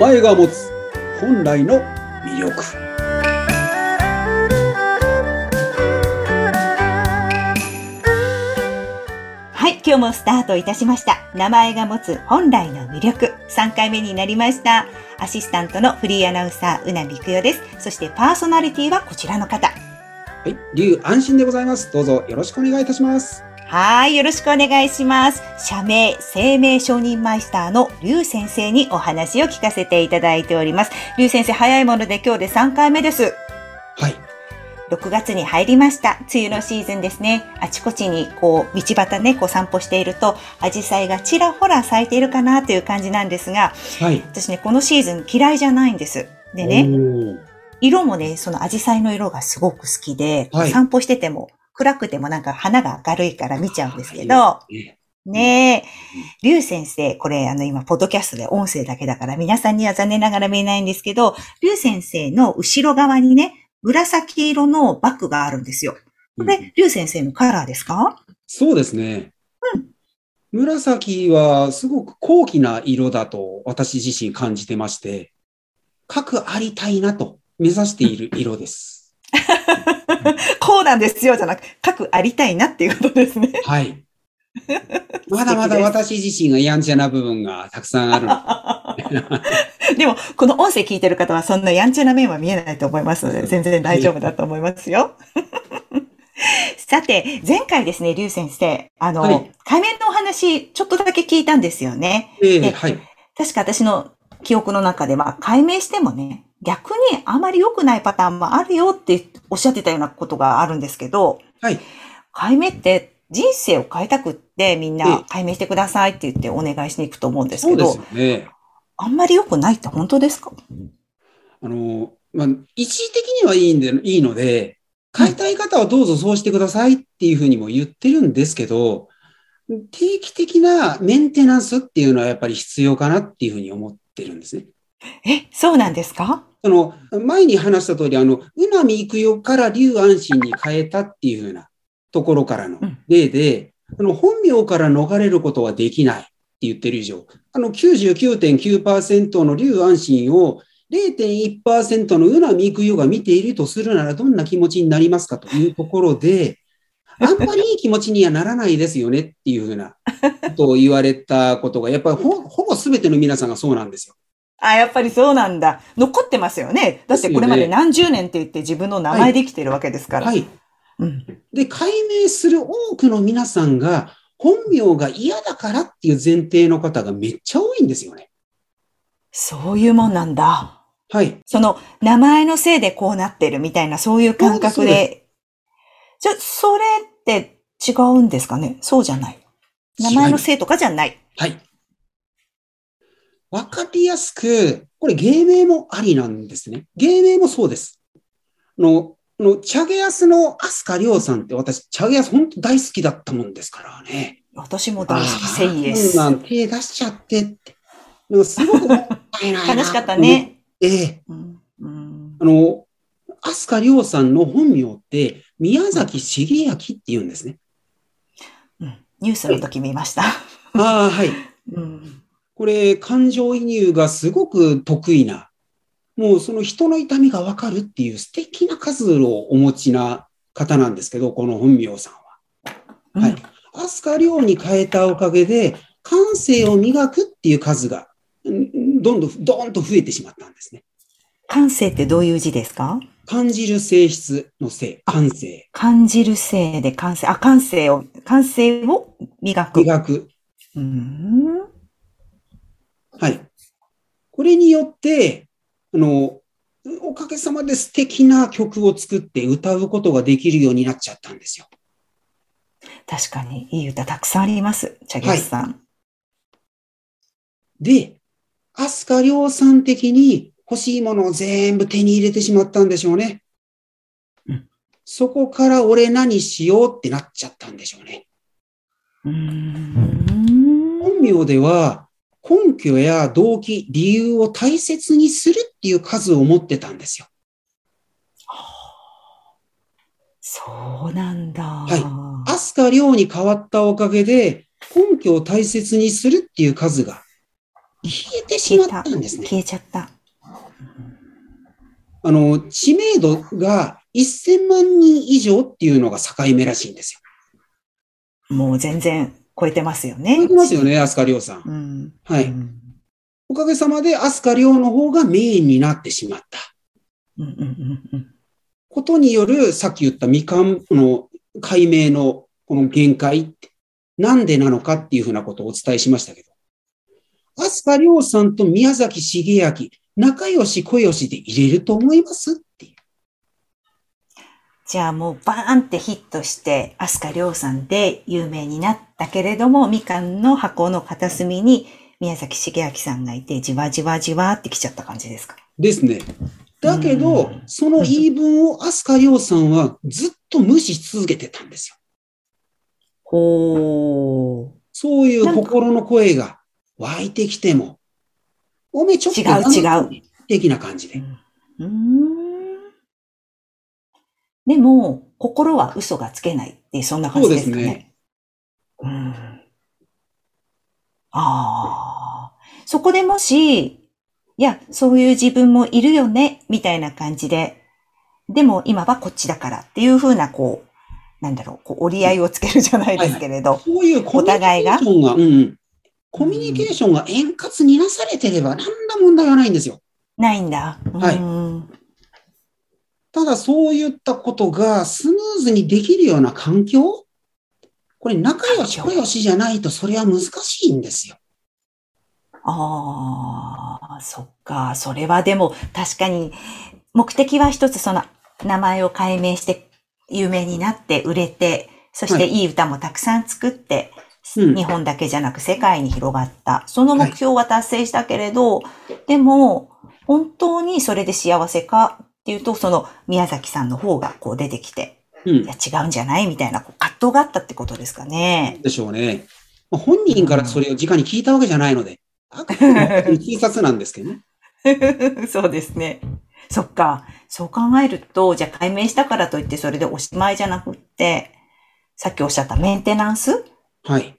前が持つ本来の魅力はい、今日もスタートいたしました。名前が持つ本来の魅力。3回目になりました。アシスタントのフリーアナウンサー、うなみくよです。そしてパーソナリティはこちらの方。はい、龍安心でございます。どうぞよろしくお願いいたします。はい、よろしくお願いします。社名、生命承認マイスターの龍先生にお話を聞かせていただいております。龍先生、早いもので今日で3回目です。はい、6月に入りました。梅雨のシーズンですね。あちこちにこう、道端ね、こう散歩していると、アジサイがちらほら咲いているかなという感じなんですが、はい。私ね、このシーズン嫌いじゃないんです。でね、色もね、そのアジサイの色がすごく好きで、はい散歩してても、暗くてもなんか花が明るいから見ちゃうんですけど、はいねえ、リュウ先生、これあの今、ポッドキャストで音声だけだから皆さんには残念ながら見えないんですけど、リュウ先生の後ろ側にね、紫色のバッグがあるんですよ。これ、リュウ先生のカラーですか？そうですね。紫はすごく高貴な色だと私自身感じてまして、核ありたいなと目指している色です。こうなんですよ、じゃなく、各ありたいなっていうことですね。はい。まだまだ私自身がやんちゃな部分がたくさんあるの。でも、この音声聞いてる方はそんなやんちゃな面は見えないと思いますので、全然大丈夫だと思いますよ。さて、前回ですね、リュウ先生、あの、はい海面のお話、ちょっとだけ聞いたんですよね。ええではい。確か私の記憶の中では、解明してもね、逆にあまり良くないパターンもあるよっておっしゃってたようなことがあるんですけど、はい。解明って人生を変えたくってみんえな解明してくださいって言ってお願いしに行くと思うんですけどそうですよ、ね。あんまり良くないって本当ですか？あの、まあ、一時的にはいいんで、いいので、変えたい方はどうぞそうしてくださいっていうふうにも言ってるんですけど、定期的なメンテナンスっていうのはやっぱり必要かなっていうふうに思ってるんですね。え、そうなんですか？その、前に話した通り、あの、うなみいくよから竜安心に変えたっていうふうなところからのうん例で、あの、本名から逃れることはできないって言ってる以上、あの、99.9%の竜安心を0.1%のうなみいくよが見ているとするならどんな気持ちになりますかというところで、あんまりいい気持ちにはならないですよねっていうふうなことを言われたことが、やっぱりほほぼ全ての皆さんがそうなんですよ。あ、やっぱりそうなんだ。残ってますよね。だってこれまで何十年って言って自分の名前できてるわけですから。はい。うん。で、解明する多くの皆さんが、本名が嫌だからっていう前提の方がめっちゃ多いんですよね。そういうもんなんだ。はい。その名前のせいでこうなってるみたいなそういう感覚で。じゃ、それって違うんですかね？そうじゃない。名前のせいとかじゃない。はい。わかりやすく、これ芸名もありなんですね。芸名もそうです。の、の、チャゲヤスのアスカリョウさんって私、チャゲヤス本当大好きだったもんですからね。私も大好き、あセイエス。なん手出しちゃってって。なんかすごくもったいないな悲しかったね。ええ。うんうんあの、飛鳥涼さんの本名って、宮崎重明って言うんですね。うんニュースの時見ました。ああ、はい。うんこれ、感情移入がすごく得意な、もうその人の痛みがわかるっていう素敵な数をお持ちな方なんですけど、この本名さんは。はい。飛鳥涼に変えたおかげで、感性を磨くっていう数が、うんどんどん、どーんと増えてしまったんですね。感性ってどういう字ですか？感じる性質の性、感性、感じる性で感性、あ、感性を、感性を磨く。磨く。うんはい。これによって、あの、おかげさまで素敵な曲を作って歌うことができるようになっちゃったんですよ。確かに、いい歌たくさんあります。チャゲスさん。で、飛鳥涼さん的に欲しいものを全部手に入れてしまったんでしょうね。うんそこから俺何しようってなっちゃったんでしょうね。うーん本名では根拠や動機、理由を大切にするっていう数を持ってたんですよ。そうなんだ。は飛鳥涼に変わったおかげで、根拠を大切にするっていう数が消えてしまったんですね。消えちゃった。あの、知名度が1000万人以上っていうのが境目らしいんですよ。もう全然超えてますよね。超えてますよね、飛鳥亮さん。うん。はい。うんおかげさまで飛鳥亮の方がメインになってしまったうんうんうんうんことによる、さっき言ったみかんの解明のこの限界って、なんでなのかっていうふうなことをお伝えしましたけど、飛鳥亮さんと宮崎茂明、仲良し小良しで入れると思います？じゃあもうバーンってヒットして、アスカリョウさんで有名になったけれども、みかんの箱の片隅に宮崎茂明さんがいて、じわじわじわってきちゃった感じですか？ですね。だけどうん、その言い分を飛鳥亮さんはずっと無視し続けてたんですよ。ほそういう心の声が湧いてきても、おめちょっと違う違う的な感じで。う。ん。でも、心は嘘がつけないっていう、そんな感じですかね。そうですねうん。ああ。そこでもし、いや、そういう自分もいるよね、みたいな感じで、でも今はこっちだからっていうふうな、こう、なんだろう、こう折り合いをつけるじゃないですけれど。そういうコミュニケーションが、うんうん、コミュニケーションが円滑になされてれば何ら問題はないんですよ。ないんだ。はいうんただそういったことがスムーズにできるような環境？これ仲良し小良しじゃないとそれは難しいんですよ。ああ、そっか。それはでも確かに目的は一つその名前を解明して有名になって売れて、そしていい歌もたくさん作って、うん日本だけじゃなく世界に広がった。その目標は達成したけれど、でも本当にそれで幸せかっていうと、その宮崎さんの方がこう出てきて、うんいや。違うんじゃない？みたいなこう葛藤があったってことですかね。でしょうね。まあ本人からそれを直に聞いたわけじゃないので、あくまでも推察なんですけどね。そうですね。そっか。そう考えると、じゃあ解明したからといってそれでおしまいじゃなくって、さっきおっしゃったメンテナンス？はい。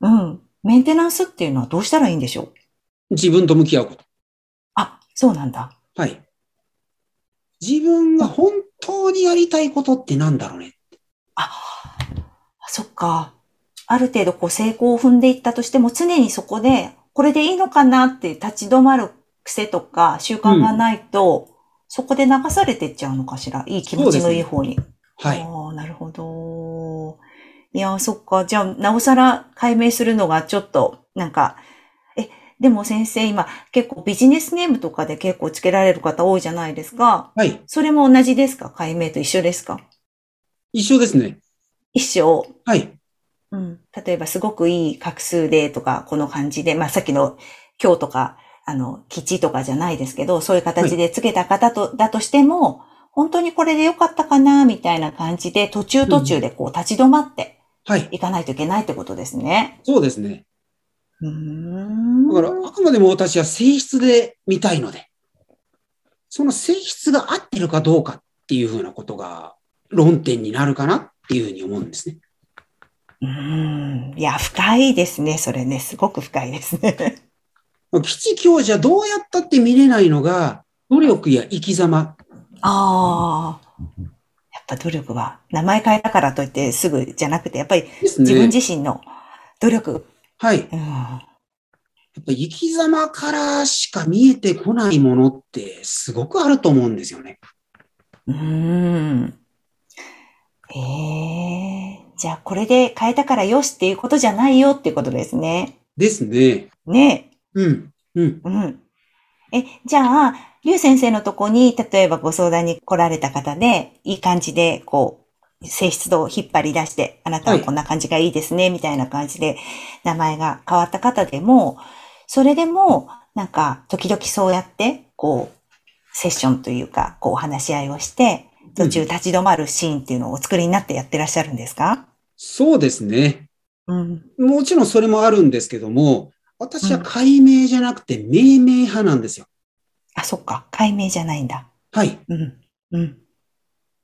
うん。メンテナンスっていうのはどうしたらいいんでしょう？自分と向き合うこと。あ、そうなんだ。はい。自分が本当にやりたいことってなんだろうね。あ、そっか。ある程度こう成功を踏んでいったとしても常にそこで、これでいいのかなって立ち止まる癖とか習慣がないと、そこで流されてっちゃうのかしら？いい気持ちのいい方に。はい。ああ、なるほど。いや、そっか。じゃあ、なおさら解明するのがちょっと、なんか、え、でも先生、今、結構ビジネスネームとかで結構つけられる方多いじゃないですか。はい。それも同じですか？解明と一緒ですか？一緒ですね。一緒。はい。うん。例えば、すごくいい画数でとか、この感じで、まあ、さっきの今日とか、あの、吉とかじゃないですけど、そういう形でつけた方と、だとしても、本当にこれでよかったかな、みたいな感じで、途中途中でこう立ち止まってはい。いかないといけないってことですね。そうですね。うーん。だから、あくまでも私は性質で見たいので、その性質が合ってるかどうかっていうふうなことが論点になるかなっていうふうに思うんですね。うーん。いや、深いですね。それね、すごく深いですね。基地教じゃどうやったって見れないのが、努力や生き様。ああ。やっぱ努力は、名前変えたからといってすぐじゃなくて、やっぱり。自分自身の努力。はい。うん。やっぱ生き様からしか見えてこないものってすごくあると思うんですよね。うーん。ええじゃあこれで変えたからよしっていうことじゃないよっていうことですね。ですね。ねうん。うん。うん。え、じゃあ、りゅう先生のとこに、例えばご相談に来られた方で、いい感じで、こう、性質度を引っ張り出して、あなたはこんな感じがいいですね、みたいな感じで、名前が変わった方でも、それでも、なんか、時々そうやって、こう、セッションというか、こう、お話し合いをして、途中立ち止まるシーンっていうのをお作りになってやってらっしゃるんですか？そうですね。うん。もちろんそれもあるんですけども、私は解明じゃなくて命名派なんですよ。あ、そっか。解明じゃないんだ。はい。うん。うん。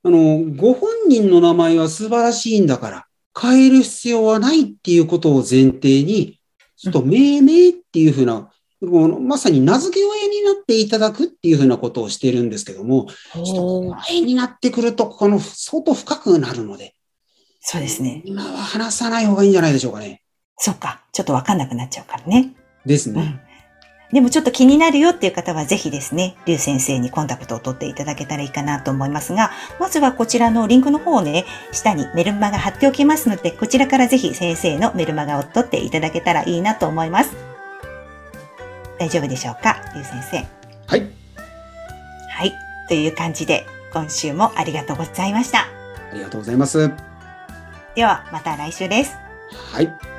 あの、ご本人の名前は素晴らしいんだから、変える必要はないっていうことを前提に、ちょっと命名っていうふうなこのまさに名付け親になっていただくっていうふうなことをしているんですけども、ちょっとこの辺になってくると、この相当深くなるので、そうですね。今は話さない方がいいんじゃないでしょうかね。そっか。ちょっとわかんなくなっちゃうからね。ですね。うん。でもちょっと気になるよっていう方はぜひですね、リュウ先生にコンタクトを取っていただけたらいいかなと思いますが、まずはこちらのリンクの方をね、下にメルマガ貼っておきますので、こちらからぜひ先生のメルマガを取っていただけたらいいなと思います。大丈夫でしょうかリュウ先生？はい。はい。という感じで、今週もありがとうございました。ありがとうございます。では、また来週です。はい。